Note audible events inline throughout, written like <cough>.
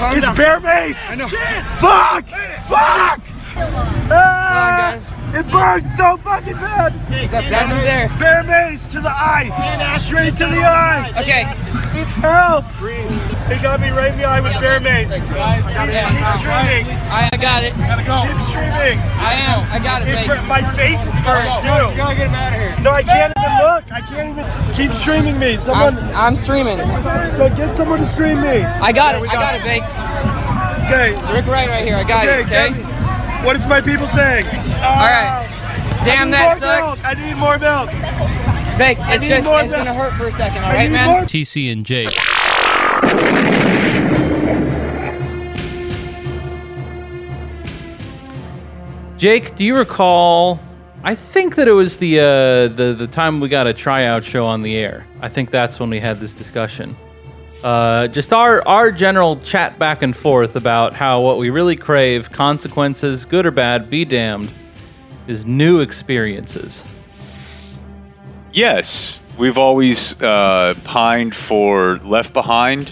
Calm it's down. Bear Mace. I know. Fuck! Fuck! Ah, it burns so fucking bad. That's it there. Bear Mace to the eye. Straight to the eye. Okay. Help! He got me right in the eye with Bear Mace. Keep, keep streaming. I, I got it. Keep streaming. I am. I got it, It baby. my face is burned too. You gotta get him out of here. No, I can't even look. I can't even. Keep streaming me. Someone. I'm, I'm streaming. So get someone to stream me. I got it. we I got got it. it, Bakes. Okay. It's Rick Wright right here. I got Okay. it. Okay. get- What is my people saying? All right. Uh, Damn, that sucks. I need more milk. Bakes. It's need just. more It's milk. gonna hurt for a second. All I right, need man. more. TC and Jake. Jake, do you recall? I think that it was the uh, the the time we got a tryout show on the air. I think that's when we had this discussion. Uh, just our our general chat back and forth about how what we really crave, consequences, good or bad, be damned, is new experiences. Yes, we've always uh, pined for Left Behind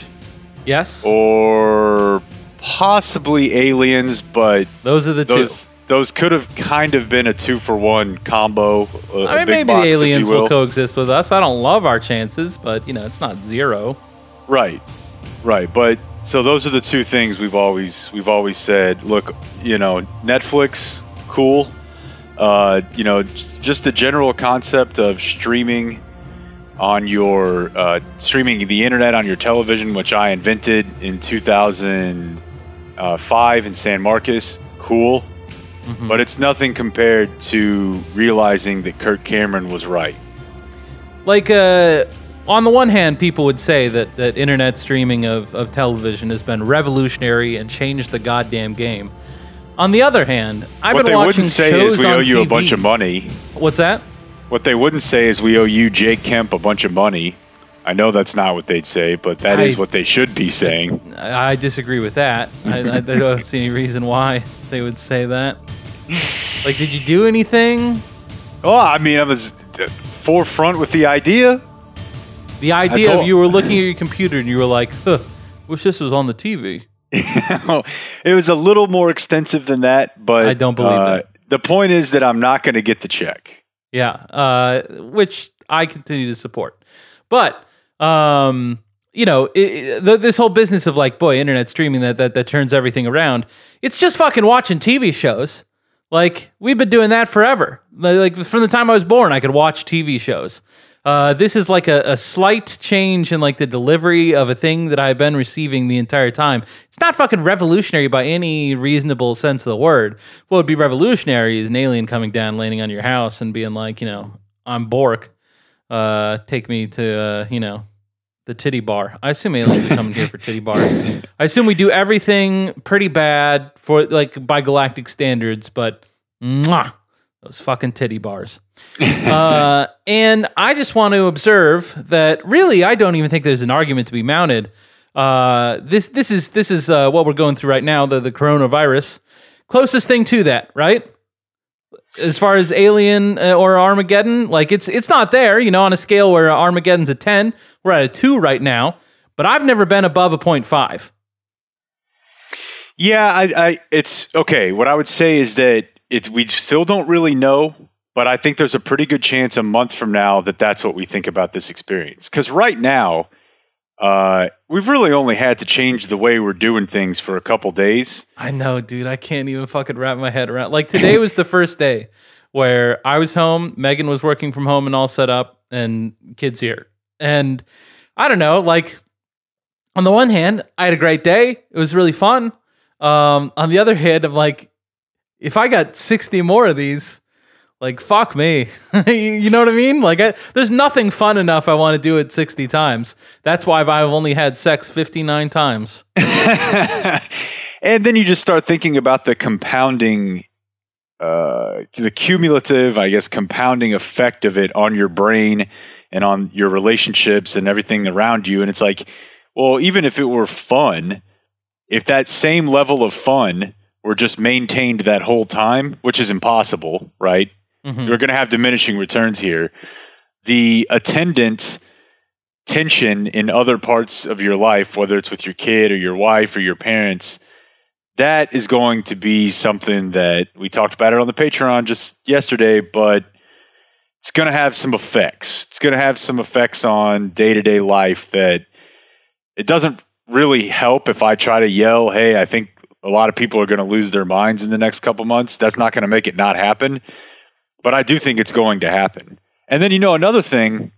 Yes, or possibly Aliens, but those are the two. Those could have kind of been a two for one combo. A, I mean, big maybe box, the aliens will. will coexist with us. I don't love our chances, but you know, it's not zero. Right, right. But so those are the two things we've always we've always said. Look, you know, Netflix, cool. Uh, you know, just the general concept of streaming on your uh, streaming the internet on your television, which I invented in 2005 in San Marcos. Cool. But it's nothing compared to realizing that Kirk Cameron was right. Like, uh, on the one hand, people would say that, that internet streaming of, of television has been revolutionary and changed the goddamn game. On the other hand, I've what been they watching wouldn't say shows is we owe you a bunch of money. What's that? What they wouldn't say is we owe you, Jake Kemp, a bunch of money. I know that's not what they'd say, but that is I- what they should be saying. I, I disagree with that. I, I don't see any reason why they would say that. Like, did you do anything? Oh, I mean, I was forefront with the idea. The idea of you were looking at your computer and you were like, huh, wish this was on the TV. <laughs> it was a little more extensive than that, but I don't believe uh, that. The point is that I'm not going to get the check. Yeah, uh, which I continue to support. But um, you know, it, it- the, this whole business of like, boy, internet streaming that, that that turns everything around. It's just fucking watching TV shows. Like we've been doing that forever. Like from the time I was born, I could watch TV shows. Uh, this is like a, a slight change in like the delivery of a thing that I've been receiving the entire time. It's not fucking revolutionary by any reasonable sense of the word. What would be revolutionary is an alien coming down, landing on your house, and being like, you know, I'm Bork. Uh, take me to uh, you know the titty bar. I assume aliens are coming here for titty bars. I assume we do everything pretty bad for like by galactic standards, but mwah, those fucking titty bars. <laughs> uh, and I just want to observe that really, I don't even think there's an argument to be mounted. Uh, this this is this is uh, what we're going through right now, the the coronavirus. Closest thing to that, right? As far as Alien uh, or Armageddon, like it's it's not there, you know, on a scale where Armageddon's a ten, we're at a two right now. But I've never been above a point five. Yeah, I, I, it's okay. What I would say is that it's we still don't really know, but I think there's a pretty good chance a month from now that that's what we think about this experience. Because right now, uh, we've really only had to change the way we're doing things for a couple days. I know, dude. I can't even fucking wrap my head around. Like today was the first day where I was home, Megan was working from home and all set up, and kids here. And I don't know, like on the one hand, I had a great day. It was really fun. Um, on the other hand, I'm like, if I got 60 more of these, like fuck me. <laughs> you, know what I mean? Like I, there's nothing fun enough I want to do it 60 times. That's why I've only had sex 59 times. <laughs> and then you just start thinking about the compounding uh, the cumulative i guess compounding effect of it on your brain and on your relationships and everything around you and it's like well even if it were fun if that same level of fun were just maintained that whole time which is impossible right Mhm. we're going to have diminishing returns here the attendant tension in other parts of your life, whether it's with your kid or your wife or your parents, that is going to be something that we talked about it on the Patreon just yesterday, but it's going to have some effects. It's going to have some effects on day to day life that it doesn't really help if I try to yell, hey, I think a lot of people are going to lose their minds in the next couple months. That's not going to make it not happen. But I do think it's going to happen. And then, you know, another thing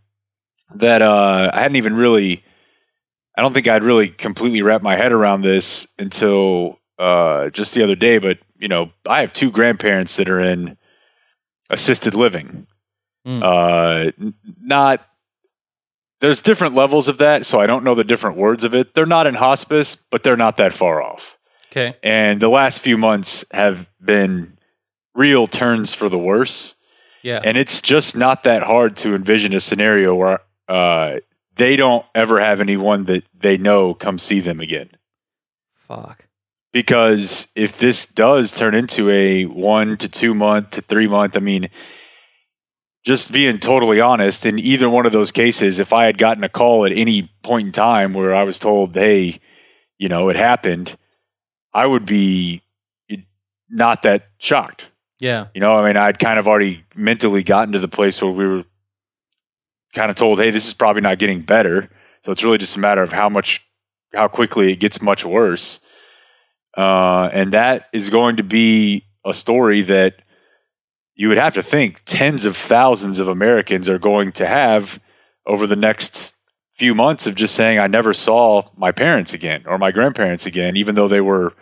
that uh, I hadn't even really, I don't think I'd really completely wrapped my head around this until uh, just the other day. But, you know, I have two grandparents that are in assisted living. Mm. Uh, n- not there's different levels of that, so I don't know the different words of it. They're not in hospice, but they're not that far off. Okay. And the last few months have been real turns for the worse. Yeah. And it's just not that hard to envision a scenario where uh, they don't ever have anyone that they know come see them again. Fuck. Because if this does turn into a one to two month to three month, I mean, just being totally honest, in either one of those cases, if I had gotten a call at any point in time where I was told, hey, you know, it happened, I would be not that shocked. Yeah. You know, I mean, I'd kind of already mentally gotten to the place where we were kind of told, hey, this is probably not getting better. So it's really just a matter of how much, how quickly it gets much worse. Uh, and that is going to be a story that you would have to think tens of thousands of Americans are going to have over the next few months of just saying, I never saw my parents again or my grandparents again, even though they were,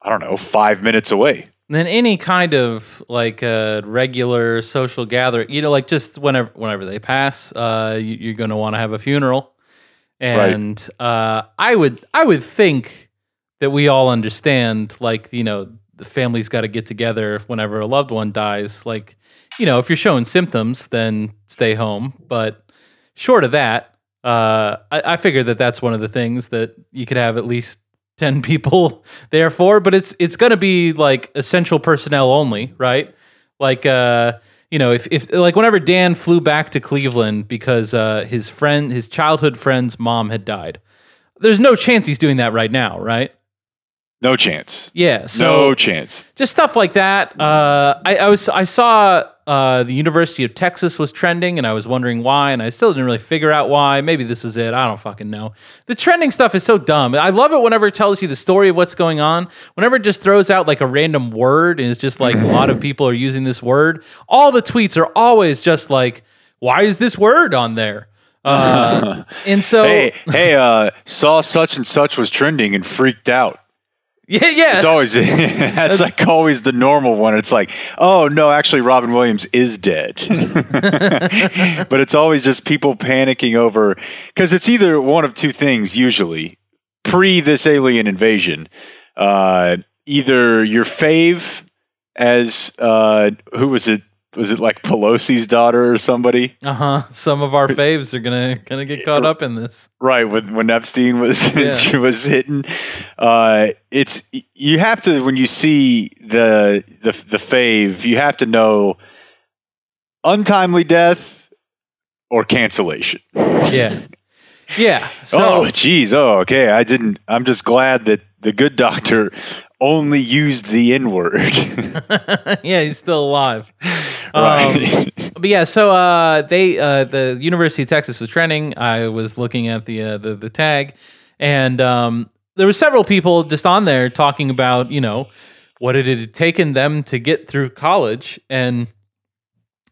I don't know, five minutes away. Then any kind of like a regular social gathering, you know, like just whenever whenever they pass, uh, you, you're going to want to have a funeral, and uh, I would I would think that we all understand, like you know, the family's got to get together whenever a loved one dies. Like, you know, if you're showing symptoms, then stay home. But short of that, uh, I, I figure that that's one of the things that you could have at least 10 people <laughs> there for but it's it's going to be like essential personnel only right like uh you know if, if like whenever dan flew back to cleveland because uh his friend his childhood friend's mom had died there's no chance he's doing that right now right No chance. yeah so no chance. just stuff like that. Uh, I, I was I saw uh, the University of Texas was trending, and I was wondering why, and I still didn't really figure out why. Maybe this is it. I don't fucking know. The trending stuff is so dumb. I love it whenever it tells you the story of what's going on. Whenever it just throws out like a random word, and it's just like a lot of <clears throat> people are using this word. All the tweets are always just like, "Why is this word on there?" Uh, <laughs> and so, Hey, hey, uh, saw such and such was trending and freaked out. <laughs> yeah, yeah, It's always <laughs> that's like always the normal one. It's like, oh no, actually Robin Williams is dead. <laughs> but it's always just people panicking over because it's either one of two things usually pre this alien invasion. Uh, either your fave as uh, who was it? Was it like Pelosi's daughter or somebody? uh huh. Some of our faves are gonna gonna get caught up in this. Right, when when Epstein was <laughs> Yeah. she was hitting, uh, it's you have to when you see the the the fave, you have to know untimely death or cancellation. Yeah. Yeah. <laughs> So oh, geez. Oh, okay. I didn't. I'm just glad that the good doctor only used the N word. <laughs> yeah, he's still alive. Right. <laughs> But yeah, so uh, they uh, the University of Texas was trending. I was looking at the uh, the, the tag, and um, there were several people just on there talking about you know what it had taken them to get through college, and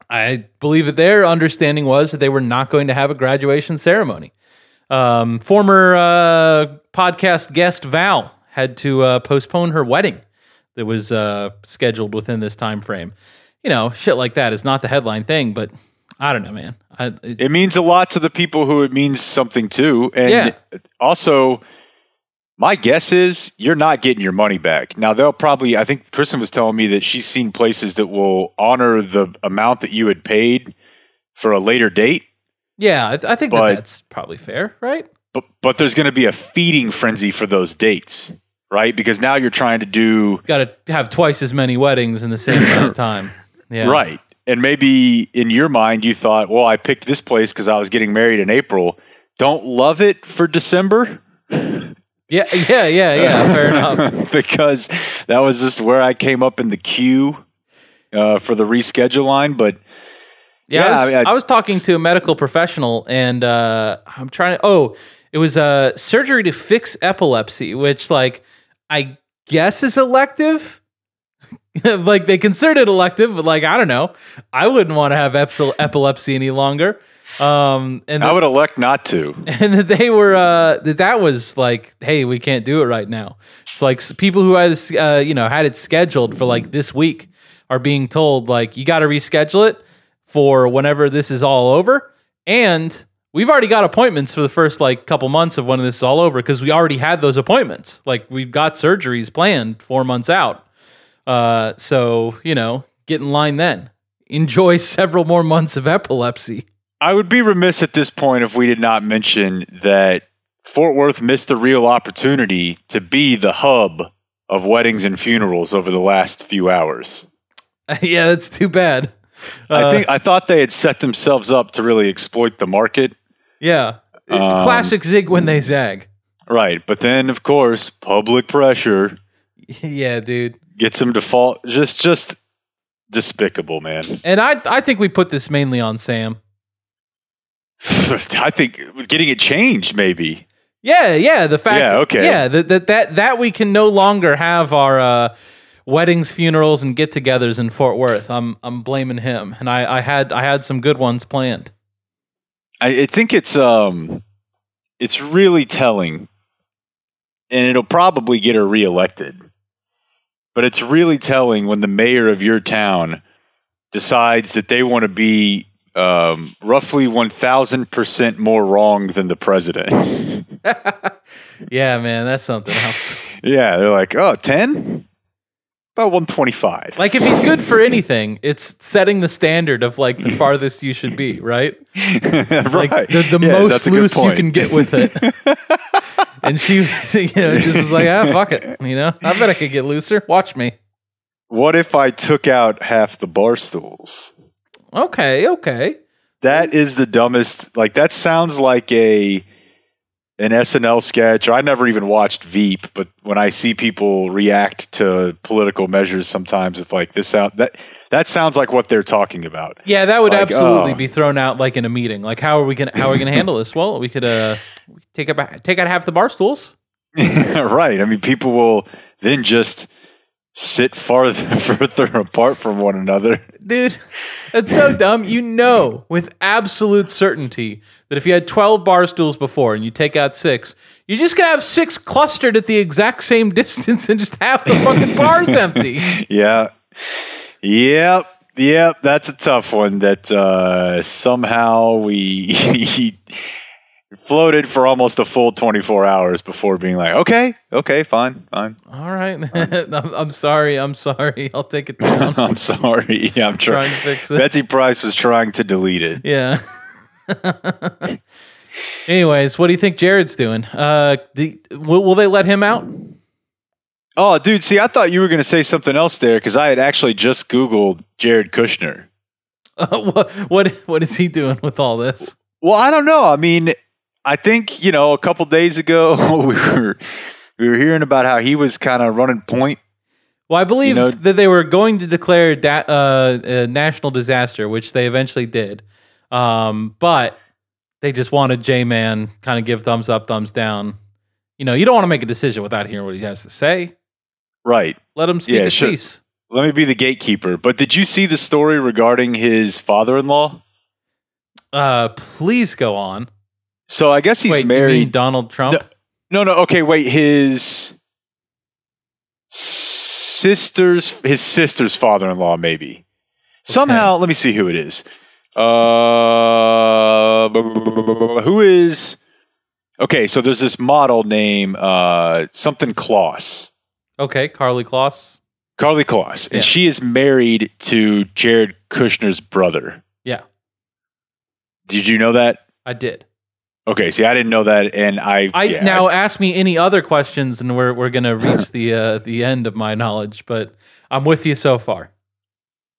I believe that their understanding was that they were not going to have a graduation ceremony. Um, former uh, podcast guest Val had to uh, postpone her wedding that was uh, scheduled within this time frame. You know, shit like that is not the headline thing, but I don't know, man. I, it- it means a lot to the people who it means something to. And Yeah. also, my guess is you're not getting your money back. Now, they'll probably, I think Kristen was telling me that she's seen places that will honor the amount that you had paid for a later date. yeah, I, I think that that's probably fair, right? But, but there's going to be a feeding frenzy for those dates, right? Because now you're trying to do Got to have twice as many weddings in the same amount of time. <clears throat> Yeah, Right. And maybe in your mind, you thought, well, I picked this place because I was getting married in April. don't love it for December <laughs> Yeah, yeah, yeah, yeah. Fair <laughs> enough. because that was just where I came up in the queue uh, for the reschedule line. But Yeah, Yeah, I, was, I mean, I- I was talking to a medical professional, and uh, I'm trying to. Oh, it was uh, surgery to fix epilepsy, which, like, I guess is elective. <laughs> like they considered it elective, but like I don't know, I wouldn't want to have epilepsy any longer. Um, and I would elect not to. <laughs> and that they were uh that that was like hey we can't do it right now. It's like people who had uh, you know had it scheduled for like this week are being told like you got to reschedule it for whenever this is all over. And we've already got appointments for the first like couple months of when this is all over because we already had those appointments. Like we've got surgeries planned four months out uh so you know get in line then enjoy several more months of epilepsy I would be remiss at this point if we did not mention that Fort Worth missed a real opportunity to be the hub of weddings and funerals over the last few hours. <laughs> yeah that's too bad I Uh, think I thought they had set themselves up to really exploit the market. Yeah. Um, Classic zig when they zag. Right. But then of course, public pressure <laughs> yeah, dude. Gets them to fall just just despicable, man. And I I think we put this mainly on Sam. <laughs> I think getting it changed maybe. Yeah, yeah. The fact Yeah, okay. Yeah, that that that, that we can no longer have our uh, weddings, funerals, and get togethers in Fort Worth. I'm I'm blaming him. And I, I had I had some good ones planned. I, I think it's um it's really telling and it'll probably get her reelected. But it's really telling when the mayor of your town decides that they want to be um, roughly 1000% more wrong than the president. <laughs> Yeah, man, that's something else. <laughs> yeah, they're like, "Oh, 10? About 125." Like if he's good for anything, it's setting the standard of like the farthest you should be, right? <laughs> right. like the, the Yes, most that's a good loose you can get with it. <laughs> and she, you know, just was like, ah, fuck it. You know, I bet I could get looser. Watch me. What if I took out half the bar stools? Okay, okay. That is the dumbest. Like that sounds like a an SNL sketch. I never even watched Veep, but when I see people react to political measures, sometimes it's like this sound that that sounds like what they're talking about. Yeah, that would Like, absolutely oh. be thrown out like in a meeting. Like, how are we gonna how are we gonna handle this? Well, we could uh take out take out half the bar stools. <laughs> right. I mean, people will then just sit farther <laughs> further apart from one another. Dude, that's so <laughs> dumb. You know with absolute certainty that if you had 12 bar stools before and you take out six, you're just going to have six clustered at the exact same <laughs> distance and just half the fucking bar's <laughs> empty. Yeah. Yep. Yep. That's a tough one that uh, somehow we <laughs> floated for almost a full 24 hours before being like, okay, okay, fine, fine. All right. I'm, I'm sorry. I'm sorry. I'll take it down. I'm sorry. Yeah, I'm Trying trying. to fix it. Betsy Price was trying to delete it. Yeah. Anyways, what do you think Jared's doing? Uh, do, will, will they let him out? Oh, dude, see, I thought you were going to say something else there because I had actually just Googled Jared Kushner. Uh, <laughs> what, what what is he doing with all this? Well, I don't know. I mean, I think you know, a couple days ago <laughs> we were we were hearing about how he was kind of running point. Well, I believe know- that they were going to declare da- uh, a national disaster, which they eventually did. Um, but they just wanted J Man kind of give thumbs up, thumbs down. You know, you don't want to make a decision without hearing what he has to say. Right. Let him speak Yeah, his sure. piece. Let me be the gatekeeper. But did you see the story regarding his father-in-law? Uh, please go on. So I guess he's Wait, married. Donald Trump? No, no. Okay, wait. His sister's his sister's father-in-law, maybe. Somehow, let me see who it is. Uh, who is? Okay, so there's this model named uh, something Kloss, Okay, Karlie Kloss. Karlie Kloss, and Yeah. she is married to Jared Kushner's brother. Yeah, Did you know that? I did. Okay, see, I didn't know that, and I, I yeah, now ask me any other questions, and we're we're gonna reach the uh, the end of my knowledge. But I'm with you so far.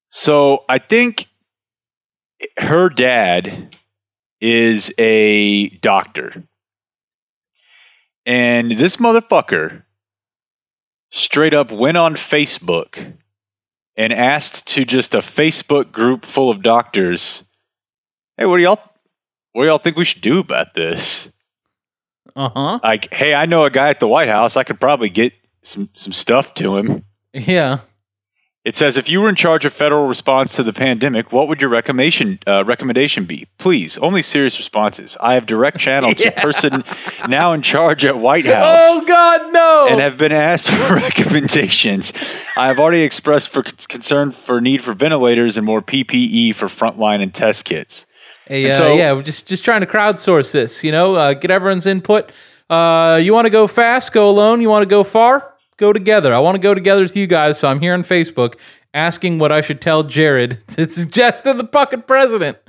So I think her dad is a doctor. And this motherfucker straight up went on Facebook and asked to just a Facebook group full of doctors, "Hey, what do y'all what do y'all think we should do about this?" Uh huh. Like, "Hey, I know a guy at the White House. I could probably get some some stuff to him." Yeah. It says, if you were in charge of federal response to the pandemic, what would your recommendation uh, recommendation be? Please, only serious responses. I have direct channel to <laughs> Yeah. person now in charge at White House Oh God, no! and have been asked for <laughs> recommendations. I have already expressed for concern for need for ventilators and more PPE for frontline and test kits. Hey, And uh, so- yeah, we're just just trying to crowdsource this. You know, uh, get everyone's input. Uh, you want to go fast? Go alone. You want to go far? Go together. I want to go together with you guys. So I'm here on Facebook asking what I should tell Jared <laughs> to suggest to the fucking president.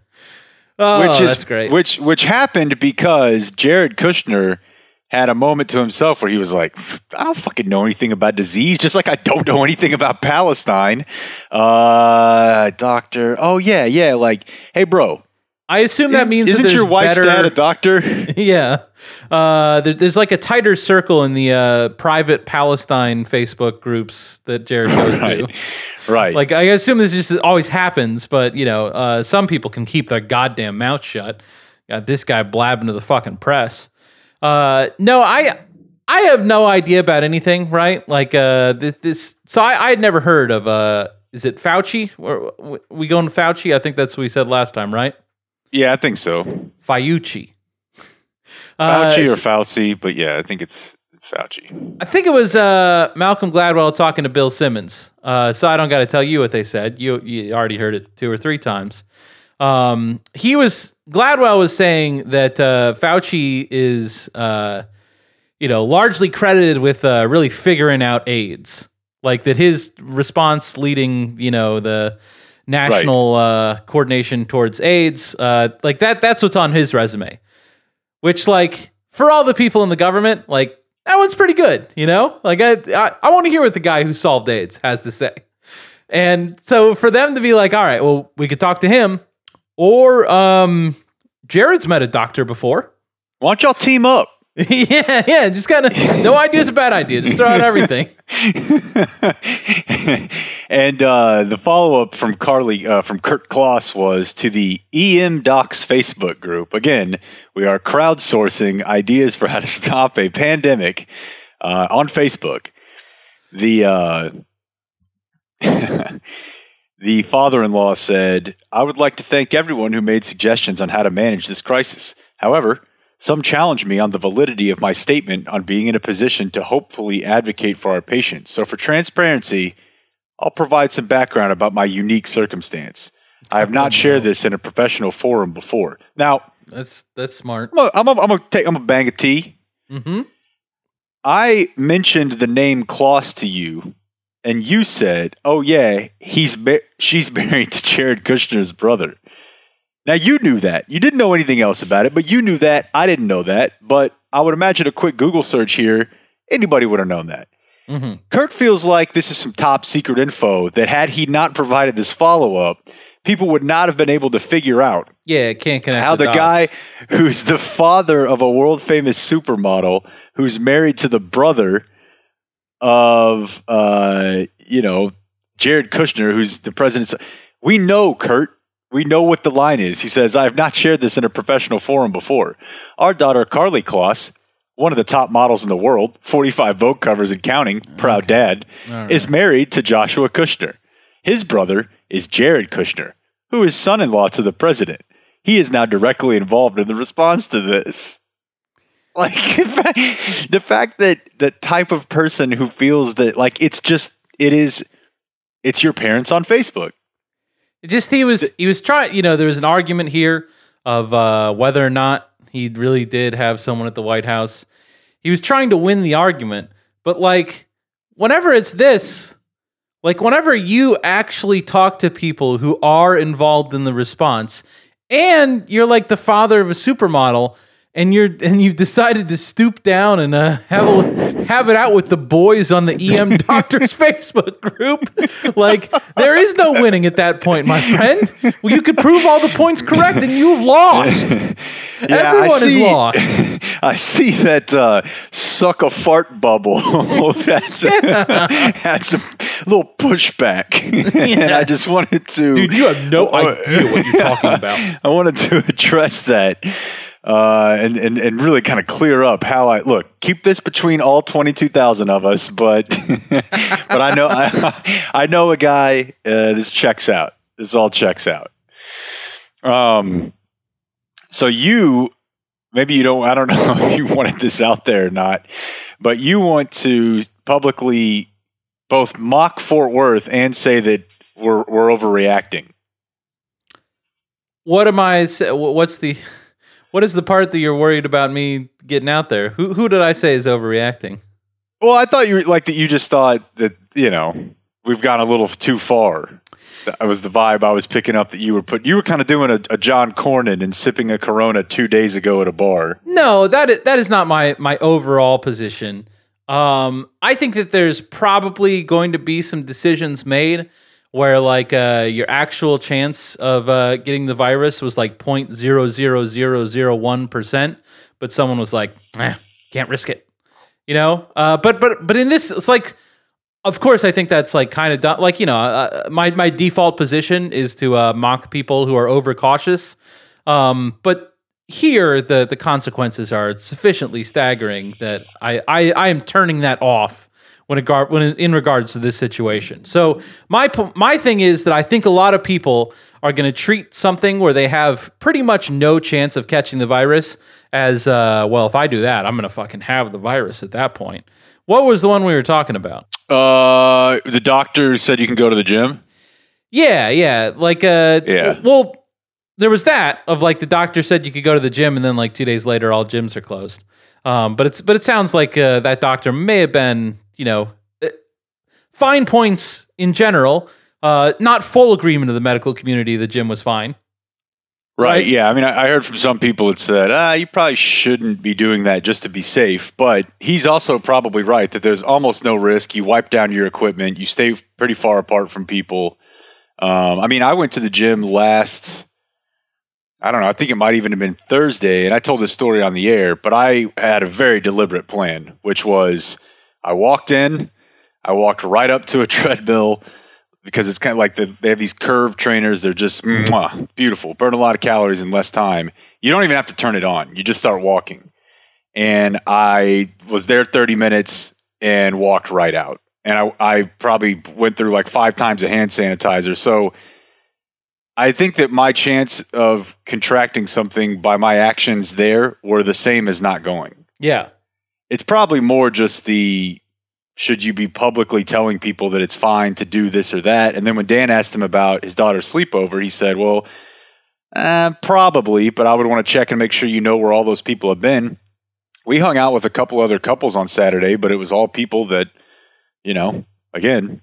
Oh, which is that's great. Which which happened because Jared Kushner had a moment to himself where he was like, "I don't fucking know anything about disease, just like I don't know anything about Palestine." Uh, doctor. Oh yeah, yeah. Like, hey, bro. I assume that means that isn't there's your wife's better, dad a doctor? <laughs> yeah. Uh, there, there's like a tighter circle in the uh, private Palestine Facebook groups that Jared <laughs> goes right, to. right. Like I assume this just always happens, but you know, uh, some people can keep their goddamn mouth shut. Got this guy blabbing to the fucking press. Uh, no, I I have no idea about anything. Right? Like uh, this. this so I I had never heard of uh, is it Fauci? Or we going to Fauci? I think that's what we said last time, right? Yeah, I think so. Fauci. Fauci Uh, or Fauci, but yeah, I think it's it's Fauci. I think it was uh, Malcolm Gladwell talking to Bill Simmons. Uh, so I don't got to tell you what they said. You you already heard it two or three times. Um, he was Gladwell was saying that uh, Fauci is uh, you know largely credited with uh, really figuring out AIDS. Like that, his response leading you know the national uh, coordination towards AIDS. Uh, like that. That's what's on his resume which like for all the people in the government, like that one's pretty good, you know? Like I I, I want to hear what the guy who solved AIDS has to say. And so for them to be like, all right, well, we could talk to him, or um Jared's met a doctor before. Why don't y'all team up? <laughs> yeah, yeah, just kind of no idea is a bad idea. Just throw out everything. <laughs> and uh, the follow up from Karlie uh, from Kurt Kloss was to the EM Docs Facebook group. Again, we are crowdsourcing ideas for how to stop a pandemic uh, on Facebook. The uh, <laughs> the father in law said, "I would like to thank everyone who made suggestions on how to manage this crisis. However." Some challenge me on the validity of my statement on being in a position to hopefully advocate for our patients. So, for transparency, I'll provide some background about my unique circumstance. I have not <laughs> shared this in a professional forum before. Now, That's that's smart. I'm gonna I'm gonna- take I'm gonna bang a T. Mm-hmm. I mentioned the name Kloss to you, and you said, "Oh yeah, he's ma- she's <laughs> married to Jared Kushner's brother." Now you knew that. You didn't know anything else about it, but you knew that. I didn't know that, but I would imagine a quick Google search here, anybody would have known that. Mhm. Kurt feels like this is some top secret info that had he not provided this follow up, people would not have been able to figure out Yeah, can't connect how the, dots. guy who's the father of a world famous supermodel who's married to the brother of uh you know Jared Kushner who's the president's we know Kurt we know what the line is. He says I have not shared this in a professional forum before. Our daughter Karlie Kloss one of the top models in the world 45 Vogue covers and counting proud dad is married to Joshua Kushner. His brother is Jared Kushner who is son-in-law to the president. He is now directly involved in the response to this. <laughs> Like the fact that the type of person who feels that like it's just it is it's your parents on Facebook. Just he was he was trying. You know, there was an argument here of uh, whether or not he really did have someone at the White House. He was trying to win the argument, but like whenever it's this, like whenever you actually talk to people who are involved in the response, and you're like the father of a supermodel, and you're and you've decided to stoop down and uh, have a, have it out with the boys on the EM <laughs> Doctors Facebook group. Like there is no winning at that point, my friend. Well, you could prove all the points correct, and you've lost. <laughs> Everyone is lost. <laughs> I see that uh, suck a fart bubble that had some little pushback, and I just wanted to, Dude, you have no idea what you're talking about. I wanted to address that uh, and, and and really kind of clear up how I look. Keep this between all twenty two thousand of us, but <laughs> but I know I, <laughs> I know a guy. Uh, this checks out. This all checks out. Um, so you maybe you don't. I don't <laughs> know if you wanted this out there or not, but you want to publicly both mock Fort Worth and say that we're we're overreacting. What am I? What's the? What is the part that you're worried about me getting out there? Who who did I say is overreacting? Well, I thought you were like that. You just thought that you know we've gone a little too far. That was the vibe I was picking up that you were put. You were kind of doing a, a John Cornyn and sipping a Corona two days ago at a bar. No, that is, that is not my my overall position. Um, I think that there's probably going to be some decisions made where like uh, your actual chance of uh, getting the virus was like 0.00001 percent, but someone was like, eh, can't risk it, you know. Uh, but but but in this, it's like, of course, I think that's like kind of du- like you know, uh, my my default position is to uh, mock people who are overcautious. Um, but here the the consequences are sufficiently staggering that I I, I am turning that off when it gar- when in regards to this situation. So my my thing is that I think a lot of people are going to treat something where they have pretty much no chance of catching the virus as uh, well. If I do that, I'm going to fucking have the virus at that point. What was the one we were talking about? Uh, the doctor said you can go to the gym. Yeah, yeah, like uh, Yeah. Well, there was that of like the doctor said you could go to the gym, and then like two days later, all gyms are closed. Um, but it's but it sounds like uh, that doctor may have been, you know, uh, fine points in general. Uh, not full agreement of the medical community. The gym was fine. Right. Right. Yeah. I mean, I, I heard from some people that said, ah, you probably shouldn't be doing that just to be safe. But he's also probably right that there's almost no risk. You wipe down your equipment, you stay pretty far apart from people. Um, I mean, I went to the gym last, I don't know, I think it might even have been Thursday, and I told this story on the air, but I had a very deliberate plan, which was I walked in, I walked right up to a <laughs> treadmill because it's kind of like the, they have these curved trainers. They're just mwah, beautiful, burn a lot of calories in less time. You don't even have to turn it on. You just start walking. And I was there 30 minutes and walked right out. And I, I probably went through like five times of hand sanitizer. So I think that my chance of contracting something by my actions there were the same as not going Yeah, it's probably more just the should you be publicly telling people that it's fine to do this or that? And then when Dan asked him about his daughter's sleepover, he said, well, uh, probably, but I would want to check and make sure you know where all those people have been. We hung out with a couple other couples on Saturday, but it was all people that, you know, again,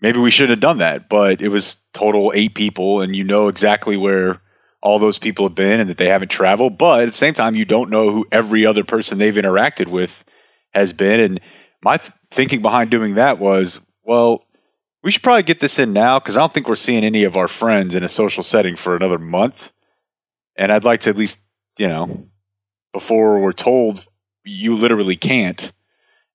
maybe we shouldn't have done that, but it was total eight people, and you know exactly where all those people have been and that they haven't traveled. But at the same time, you don't know who every other person they've interacted with has been. And my th- thinking behind doing that was, well, we should probably get this in now because I don't think we're seeing any of our friends in a social setting for another month. And I'd like to at least, you know, before we're told you literally can't,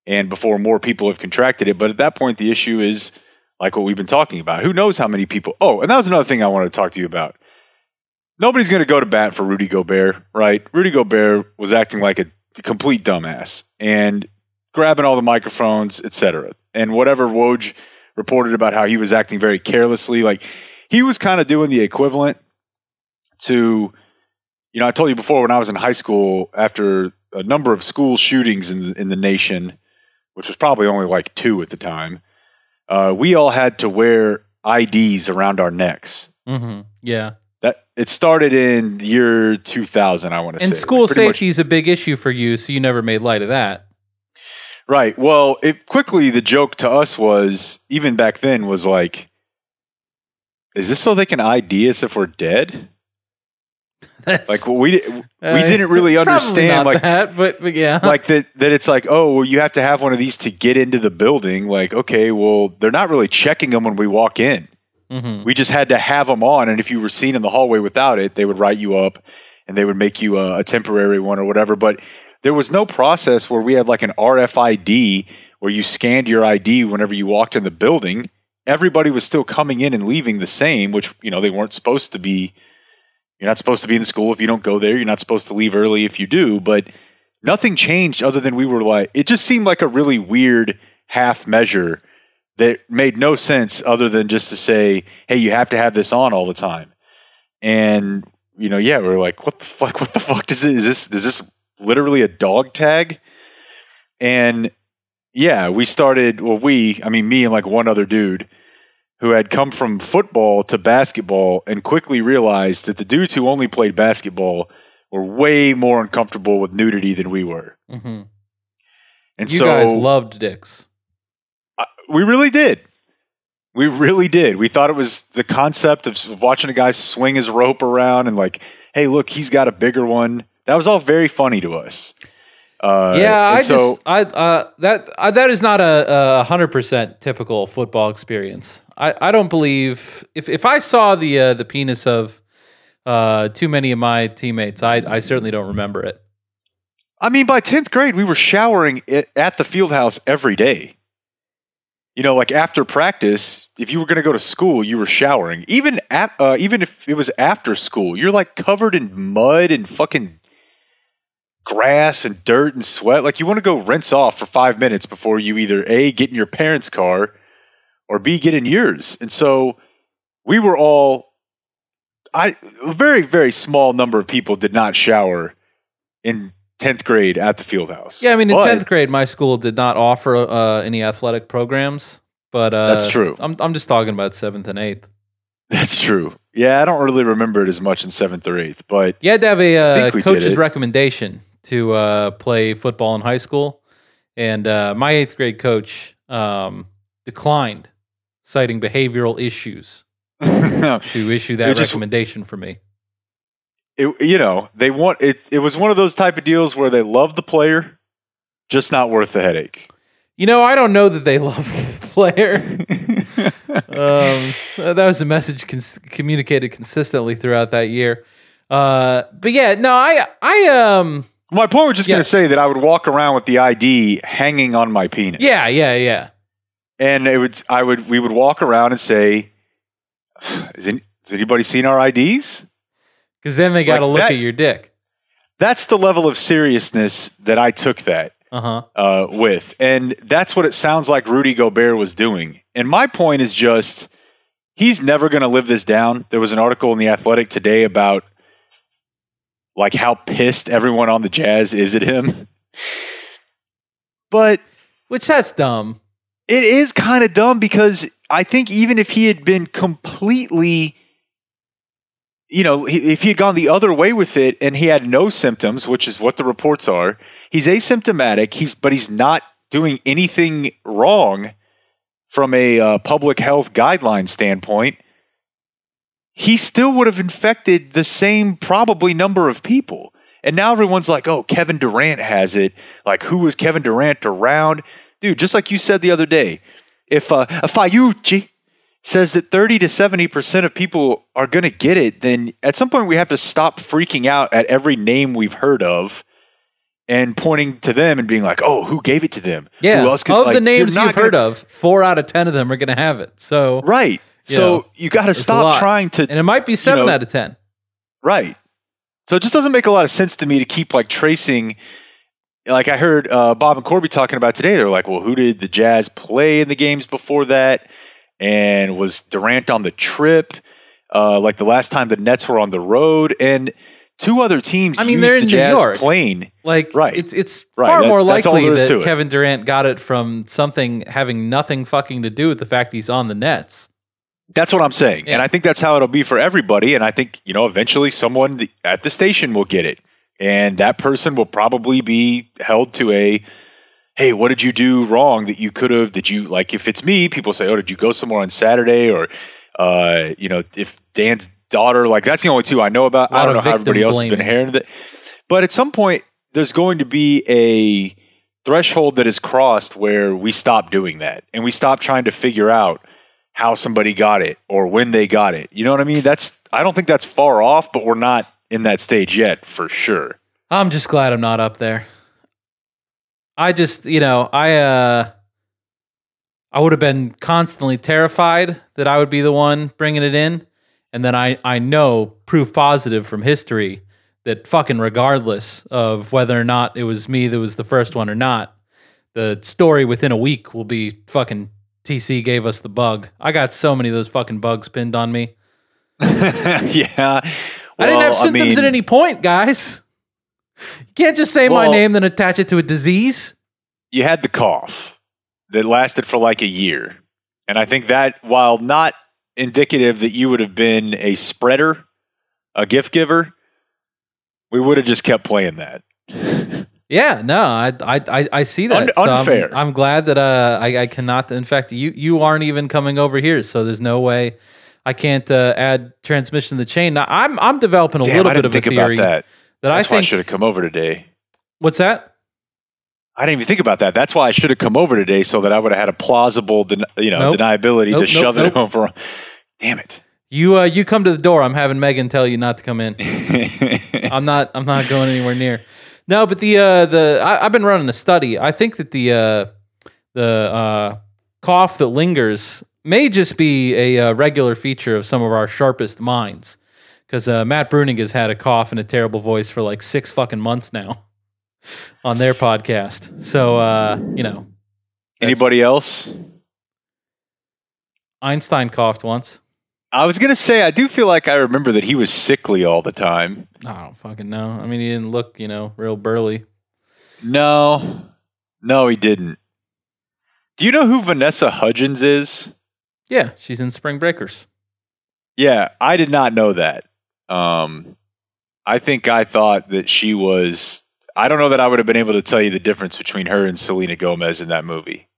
and before more people have contracted it. But at that point, the issue is like what we've been talking about. Who knows how many people? Oh, and that was another thing I wanted to talk to you about. Nobody's going to go to bat for Rudy Gobert, right? Rudy Gobert was acting like a complete dumbass and grabbing all the microphones, etc. And whatever Woj reported about how he was acting very carelessly, like he was kind of doing the equivalent to, you know, I told you before when I was in high school, after a number of school shootings in the, in the nation, which was probably only like two at the time, uh, we all had to wear IDs around our necks. hmm yeah. That it started in the year 2000, I want to And say. And school Like, safety is a big issue for you, so you never made light of that. Right. Well, it quickly the joke to us was even back then was like, is this so they can ID us if we're dead? <laughs> That's- Like we di- we uh, didn't really understand not like that, but, but yeah, like that that it's like oh well you have to have one of these to get into the building like okay well they're not really checking them when we walk in Mhm. we just had to have them on and if you were seen in the hallway without it they would write you up and they would make you a, a temporary one or whatever but there was no process where we had like an RFID where you scanned your ID whenever you walked in the building. Everybody was still coming in and leaving the same which you know they weren't supposed to be. You're not supposed to be in the school if you don't go there. You're not supposed to leave early if you do but nothing changed other than we were like it just seemed like a really weird half measure that made no sense other than just to say hey you have to have this on all the time and you know yeah we are like what the fuck <laughs> what the fuck is this is this is this literally a dog tag and yeah we started well we i mean me and like one other dude who had come from football to basketball and quickly realized that the dudes who only played basketball were way more uncomfortable with nudity than we were Mhm. and you so guys loved dicks. We really did. We really did. We thought it was the concept of watching a guy swing his rope around and like, hey, look, he's got a bigger one. That was all very funny to us. Uh, yeah, I so just I uh, that uh, that is not a hundred percent typical football experience. I, I don't believe if if I saw the uh, the penis of uh, too many of my teammates, I I certainly don't remember it. I mean, by tenth grade, we were showering i- at the field house every day. You know, like after practice, if you were going to go to school, you were showering. Even at, uh, even if it was after school, you're like covered in mud and fucking grass and dirt and sweat. Like you want to go rinse off for five minutes before you either a get in your parents' car or b get in yours. And so we were all. I a very very small number of people did not shower in tenth grade at the field house. Yeah, I mean in tenth grade, my school did not offer uh, any athletic programs, but uh, That's true. I'm I'm just talking about seventh and eighth. That's true. Yeah, I don't really remember it as much in seventh or eighth, but You had to have a uh, think we did coach's recommendation to uh, play football in high school, and uh, my eighth grade coach um, declined, citing behavioral issues, <laughs> to issue that just- recommendation for me. You know, they want it. It was one of those type of deals where they love the player, just not worth the headache. You know, I don't know that they <laughs> love the player. um, that was a message cons- communicated consistently throughout that year. Uh, but yeah, no, I, I, um, My point was just going to say that I would walk around with the ID hanging on my penis. yeah, yeah, yeah. and it would. I would. We would walk around and say, "Has, any, has anybody seen our IDs?" Because then they got to Like look that- at your dick. That's the level of seriousness that I took that. Uh huh. uh, with. And that's what it sounds like Rudy Gobert was doing. And my point is just he's never going to live this down. There was an article in The Athletic today about like how pissed everyone on the Jazz is at him. But Which that's dumb. it is kind of dumb because I think even if he had been completely, you know, if he had gone the other way with it and he had no symptoms, which is what the reports are, he's asymptomatic. He's but he's not doing anything wrong from a uh, public health guideline standpoint. He still would have infected the same probably number of people. And now everyone's like, "Oh, Kevin Durant has it." Like, who was Kevin Durant around? dude, just like you said the other day, if uh, a Fayucci says that 30 to 70% of people are going to get it, then at some point we have to stop freaking out at every name we've heard of and pointing to them and being like, oh, who gave it to them? Yeah. Who else could, of like, the names you've heard gonna- of, four out of ten of them are going to have it. So, Right. You so know, you got to stop trying to. and it might be seven know- out of ten. Right. So it just doesn't make a lot of sense to me to keep like tracing. Like I heard uh, Bob and Corby talking about today. They're like, well, who did the Jazz play in the games before that? And was Durant on the trip? Uh, like the last time the Nets were on the road, and two other teams. I mean, used they're the in New Jazz York. plane. Like, Right. it's it's Right. far That- more likely there is to that. Kevin Durant got it from something having nothing fucking to do with the fact he's on the Nets. That's what I'm saying, Yeah. and I think that's how it'll be for everybody. And I think you know, eventually, someone at the station will get it, and that person will probably be held to a, hey, what did you do wrong that you could have? Did you like? If it's me, people say, oh, did you go somewhere on Saturday, or, uh, you know, if Dan's daughter. Like that's the only two I know about. I don't know how everybody else has been hearing that. But at some point, there's going to be a threshold that is crossed where we stop doing that and we stop trying to figure out how somebody got it or when they got it. You know what I mean? That's I don't think that's far off, but we're not in that stage yet for sure. I'm just glad I'm not up there. I just, you know, I uh I would have been constantly terrified that I would be the one bringing it in, and then I I know proof positive from history that fucking regardless of whether or not it was me that was the first one or not, the story within a week will be fucking TC gave us the bug. I got so many of those fucking bugs pinned on me. <laughs> yeah. I didn't have Well, symptoms mean, at any point, guys. You can't just say my Well- name then attach it to a disease. you had the cough that lasted for like a year. And I think that while not indicative that you would have been a spreader, a gift giver, we would have just kept playing that. <laughs> Yeah, no, I I I, I see that. Un- So I'm- unfair. I'm, glad that uh I, I cannot. In fact, you you aren't even coming over here, so there's no way I can't uh, add transmission to the chain. Now, I'm I'm developing a Damn, little bit of a theory about that. That That's I why I should have come over today. what's that? I didn't even think about that. That's why I should have come over today so that I would have had a plausible, den- you know, Nope. deniability Nope, to nope, shove it <laughs> over. Damn it. You uh you come to the door. I'm having Megan tell you not to come in. <laughs> I'm not. I'm not going anywhere near. No, but the uh, the I, I've been running a study. I think that the uh, the uh, cough that lingers may just be a uh, regular feature of some of our sharpest minds. Because uh, Matt Bruenig has had a cough and a terrible voice for like six fucking months now <laughs> on their podcast. So uh, you know, Anybody else? Einstein coughed once. I was going to say, I do feel like I remember that he was sickly all the time. I don't fucking know. I mean, he didn't look, you know, real burly. No, no, he didn't. Do you know who Vanessa Hudgens is? Yeah, she's in Spring Breakers. Yeah, I did not know that. Um, I think I thought that she was. I don't know that I would have been able to tell you the difference between her and Selena Gomez in that movie.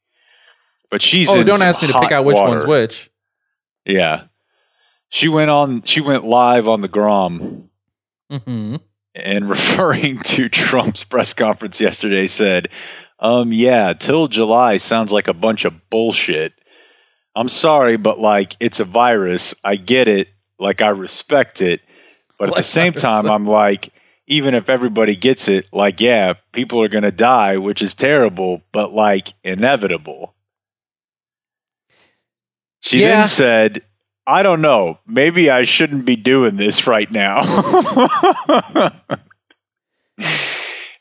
But she's. oh, don't ask me to pick out which water. one's which. Yeah, she went on. She went live on the Gram hmm and <laughs> referring to Trump's press conference yesterday said, um, yeah, till July sounds like a bunch of bullshit. I'm sorry, but like it's a virus. I get it. Like I respect it. But at the same time, I'm like, even if everybody gets it, like, yeah, people are going to die, which is terrible, but like inevitable. She Yeah. then said, I don't know. Maybe I shouldn't be doing this right now. <laughs>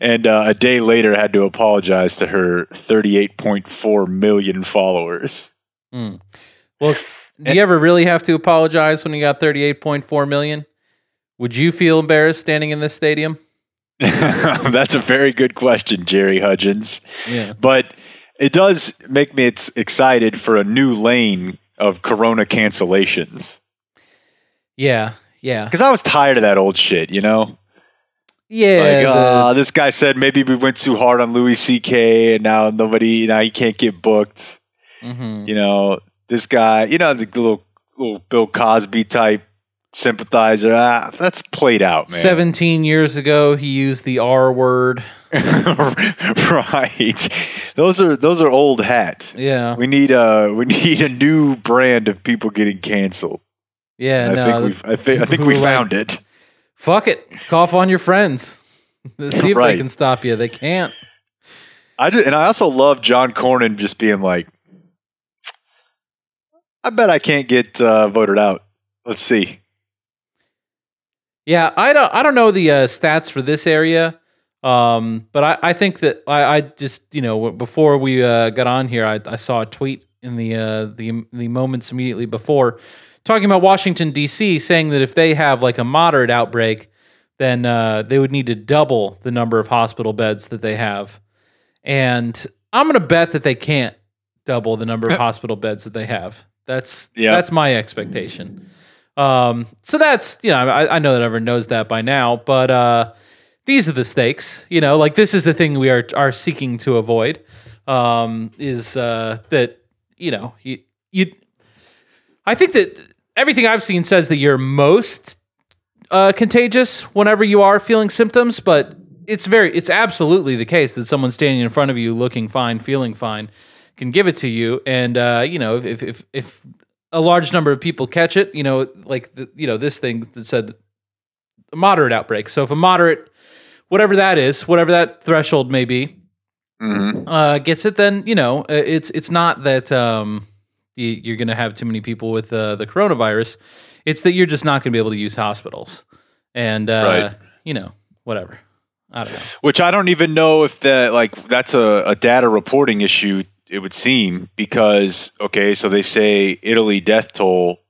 and uh, a day later, had to apologize to her 38.4 million followers. Mm. Well, do you ever really have to apologize when you got 38.4 million? Would you feel embarrassed standing in this stadium? <laughs> That's a very good question, Jerry Hudgens. Yeah. But it does make me excited for a new lane of Corona cancellations. Yeah. Yeah. Because I was tired of that old shit, you know? Yeah. like, the- uh, this guy said maybe we went too hard on Louis C.K. and now nobody, now he can't get booked. mhm. You know, this guy, you know, the little, little Bill Cosby type sympathizer. Ah, that's played out, man. 17 years ago, he used the R word. <laughs> right. Those are those are old hat. Yeah. We need a we need a new brand of people getting canceled. Yeah. I no. think we've I think I think we who like- found it. Fuck it. Cough on your friends. <laughs> See if they can stop you. They can't. I just, and I also love John Cornyn just being like, I bet I can't get uh, voted out. Let's see. Yeah, I don't. I don't know the uh, stats for this area, um, but I, I think that I, I just you know before we uh, got on here, I, I saw a tweet in the uh, the the moments immediately before talking about Washington D.C. saying that if they have like a moderate outbreak, then uh, they would need to double the number of hospital beds that they have, and I'm going to bet that they can't double the number of hospital beds that they have. That's Yeah. that's my expectation. Um, so that's you know I, I know that everyone knows that by now, but uh, these are the stakes. You know, like this is the thing we are are seeking to avoid. Um, is uh, that you know you you. I think that everything I've seen says that you're most uh, contagious whenever you are feeling symptoms, but it's very, it's absolutely the case that someone standing in front of you, looking fine, feeling fine, can give it to you. And uh, you know, if if if a large number of people catch it, you know, like the, you know this thing that said a moderate outbreak. So if a moderate, whatever that is, whatever that threshold may be, Mhm. uh, gets it, then you know uh, it's it's not that um, you, you're going to have too many people with uh, the coronavirus. It's that you're just not going to be able to use hospitals, and uh, Right. you know whatever. I don't know. Which I don't even know if that like that's a, a data reporting issue. It would seem because okay, so they say Italy death toll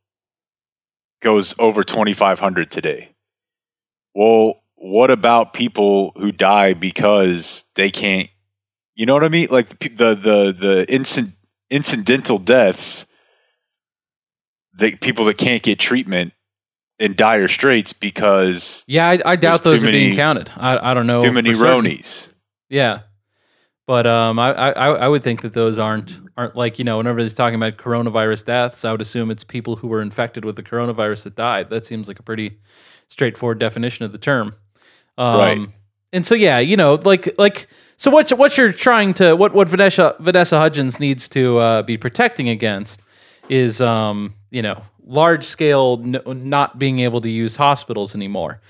goes over twenty five hundred today. Well, what about people who die because they can't? You know what I mean? Like the the the, the incid, incidental deaths, the people that can't get treatment in dire straits because Yeah, I, I doubt those too are being counted. I, I don't know. too many. Ronies. Yeah, but um, I, I I would think that those aren't aren't like you know whenever he's talking about coronavirus deaths, I would assume it's people who were infected with the coronavirus that died. That seems like a pretty straightforward definition of the term. Um, Right. And so yeah, you know, like like so what what you're trying to what what Vanessa Vanessa Hudgens needs to uh, be protecting against is um you know large scale n- not being able to use hospitals anymore.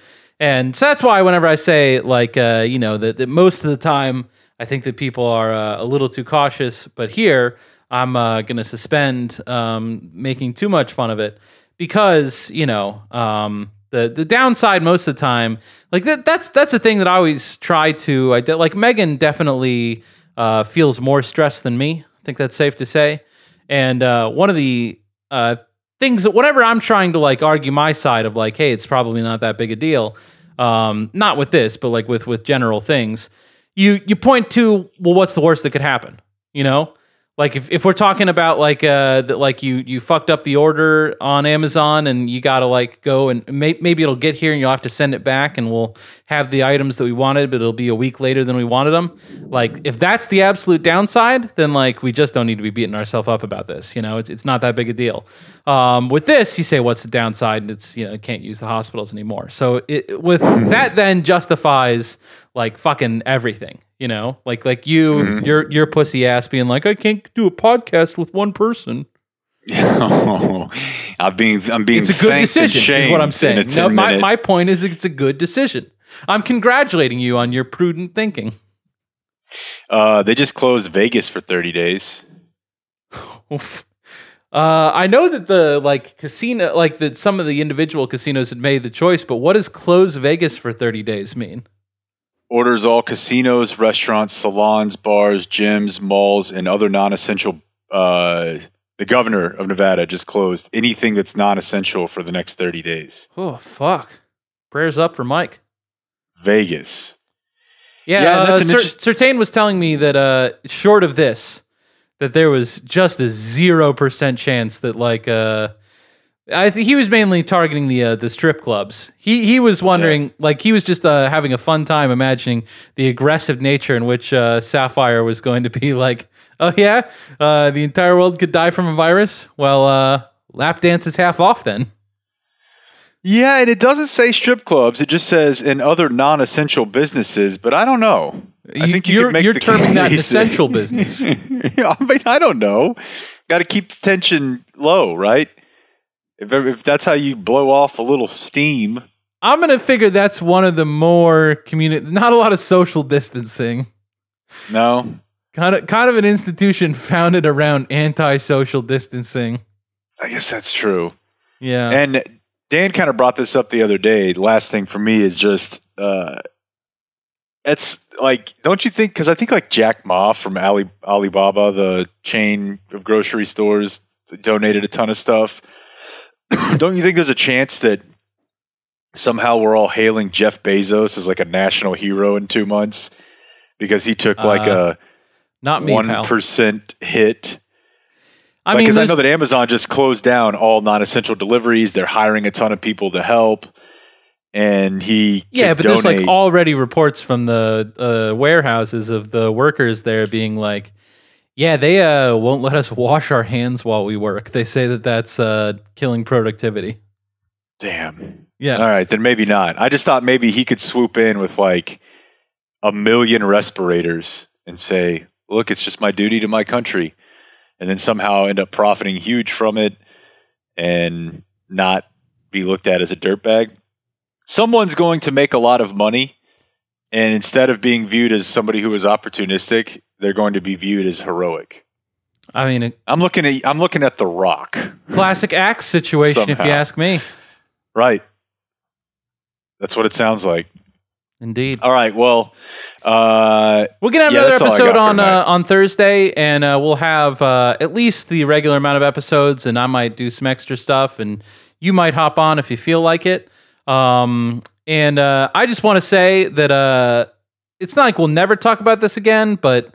And so that's why whenever I say like uh, you know that, that most of the time I think that people are uh, a little too cautious, but here I'm uh, going to suspend um, making too much fun of it because you know um, the the downside most of the time like that that's that's a thing that I always try to I de- like Megan definitely uh, feels more stressed than me. I think that's safe to say. And uh, one of the uh, things that whenever I'm trying to like argue my side of like, hey, it's probably not that big a deal. Um, not with this, but like with with general things, you you point to well, what's the worst that could happen? You know, like if, if we're talking about like uh that like you you fucked up the order on Amazon and you gotta like go and may, maybe it'll get here and you'll have to send it back and we'll have the items that we wanted, but it'll be a week later than we wanted them. Like if that's the absolute downside, then like we just don't need to be beating ourselves up about this. You know, it's it's not that big a deal. Um, with this, you say what's the downside? And it's you know can't use the hospitals anymore. So it, with that then justifies like fucking everything. You know, like like you your your pussy ass being like I can't do a podcast with one person. <laughs> I'm being I'm being It's a good decision, is what I'm shamed in a saying. No, my, my point is it's a good decision. I'm congratulating you on your prudent thinking. Uh, they just closed Vegas for 30 days. <laughs> Uh, I know that the like casino, like that some of the individual casinos had made the choice, but what does close Vegas for 30 days mean? Orders all casinos, restaurants, salons, bars, gyms, malls, and other non-essential. Uh, the governor of Nevada just closed anything that's non-essential for the next 30 days. Oh fuck! Prayers up for Mike. Vegas. Yeah, Yeah, uh, that's an Cer- interest- Certain was telling me that uh, short of this, that there was just a zero percent chance that like uh, I think he was mainly targeting the uh, the strip clubs. He he was wondering like he was just uh, having a fun time imagining the aggressive nature in which uh, Sapphire was going to be like, oh yeah, uh, the entire world could die from a virus. Well, uh, lap dance is half off then. Yeah, and it doesn't say strip clubs. It just says in other non-essential businesses. But I don't know. I think you you're, could make you're terming that an essential business. <laughs> I mean, I don't know. Got to keep the tension low, right? If, if that's how you blow off a little steam. I'm gonna figure that's one of the more community. not a lot of social distancing. No, Kind of, kind of an institution founded around anti-social distancing. I guess that's true. Yeah, And Dan kind of brought this up the other day. Last thing for me is just, uh, it's like, don't you think? Because I think like Jack Ma from Ali, Alibaba, the chain of grocery stores, donated a ton of stuff. <coughs> don't you think there's a chance that somehow we're all hailing Jeff Bezos as like a national hero in two months because he took like Uh, not a me, one hit? I mean, because I know that Amazon just closed down all non-essential deliveries. They're hiring a ton of people to help, and he yeah, but there's like already reports from the uh, warehouses of the workers there being like, Yeah, they uh, won't let us wash our hands while we work. They say that that's uh, killing productivity. Damn. Yeah. All right, then maybe not. I just thought maybe he could swoop in with like a million respirators and say, "Look, it's just my duty to my country," and then somehow end up profiting huge from it and not be looked at as a dirtbag. Someone's going to make a lot of money, and instead of being viewed as somebody who is opportunistic, they're going to be viewed as heroic. I mean, I'm looking at I'm looking at The Rock. classic axe situation, if you ask me. Right. That's what it sounds like. Indeed. All right. Well, uh, We're gonna have Yeah, another that's all I episode on uh, on Thursday, and uh, we'll have uh, at least the regular amount of episodes, and I might do some extra stuff, and you might hop on if you feel like it. Um, and uh, I just want to say that uh, it's not like we'll never talk about this again, but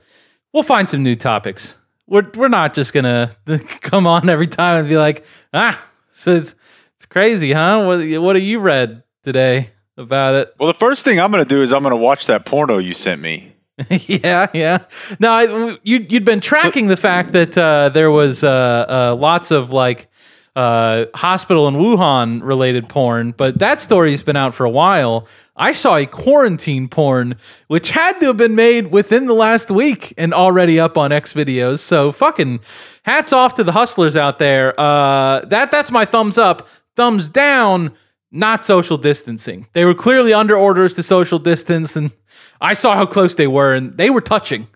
we'll find some new topics. We're we're not just gonna <laughs> come on every time and be like, ah, so it's it's crazy, huh? What what have you read today about it? well, the first thing I'm going to do is I'm going to watch that porno you sent me. <laughs> yeah, yeah. No, I, you you'd been tracking the fact that uh, there was uh, uh, lots of like uh, hospital in Wuhan related porn, but that story's been out for a while. I saw a quarantine porn which had to have been made within the last week and already up on X videos. So fucking hats off to the hustlers out there. Uh, that that's my thumbs up. Thumbs down. Not social distancing. They were clearly under orders to social distance, and I saw how close they were, and they were touching.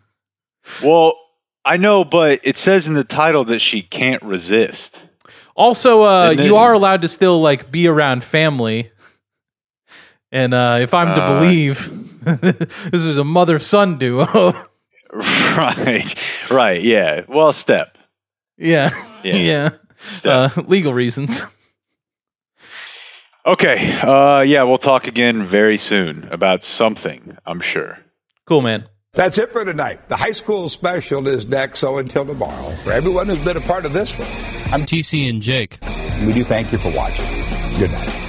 Well, I know, but it says in the title that she can't resist. Also, uh, then- you are allowed to still like be around family. And uh, if I'm to Uh, believe, <laughs> this is a mother son duo. <laughs> right. Right. Yeah. Well, step. yeah, Yeah. <laughs> yeah. Step. Uh, legal reasons. okay. Uh, yeah. We'll talk again very soon about something, I'm sure. Cool, man. That's it for tonight. The high school special is next, so until tomorrow, for everyone who's been a part of this one, I'm TC and Jake. we do thank you for watching. Good night.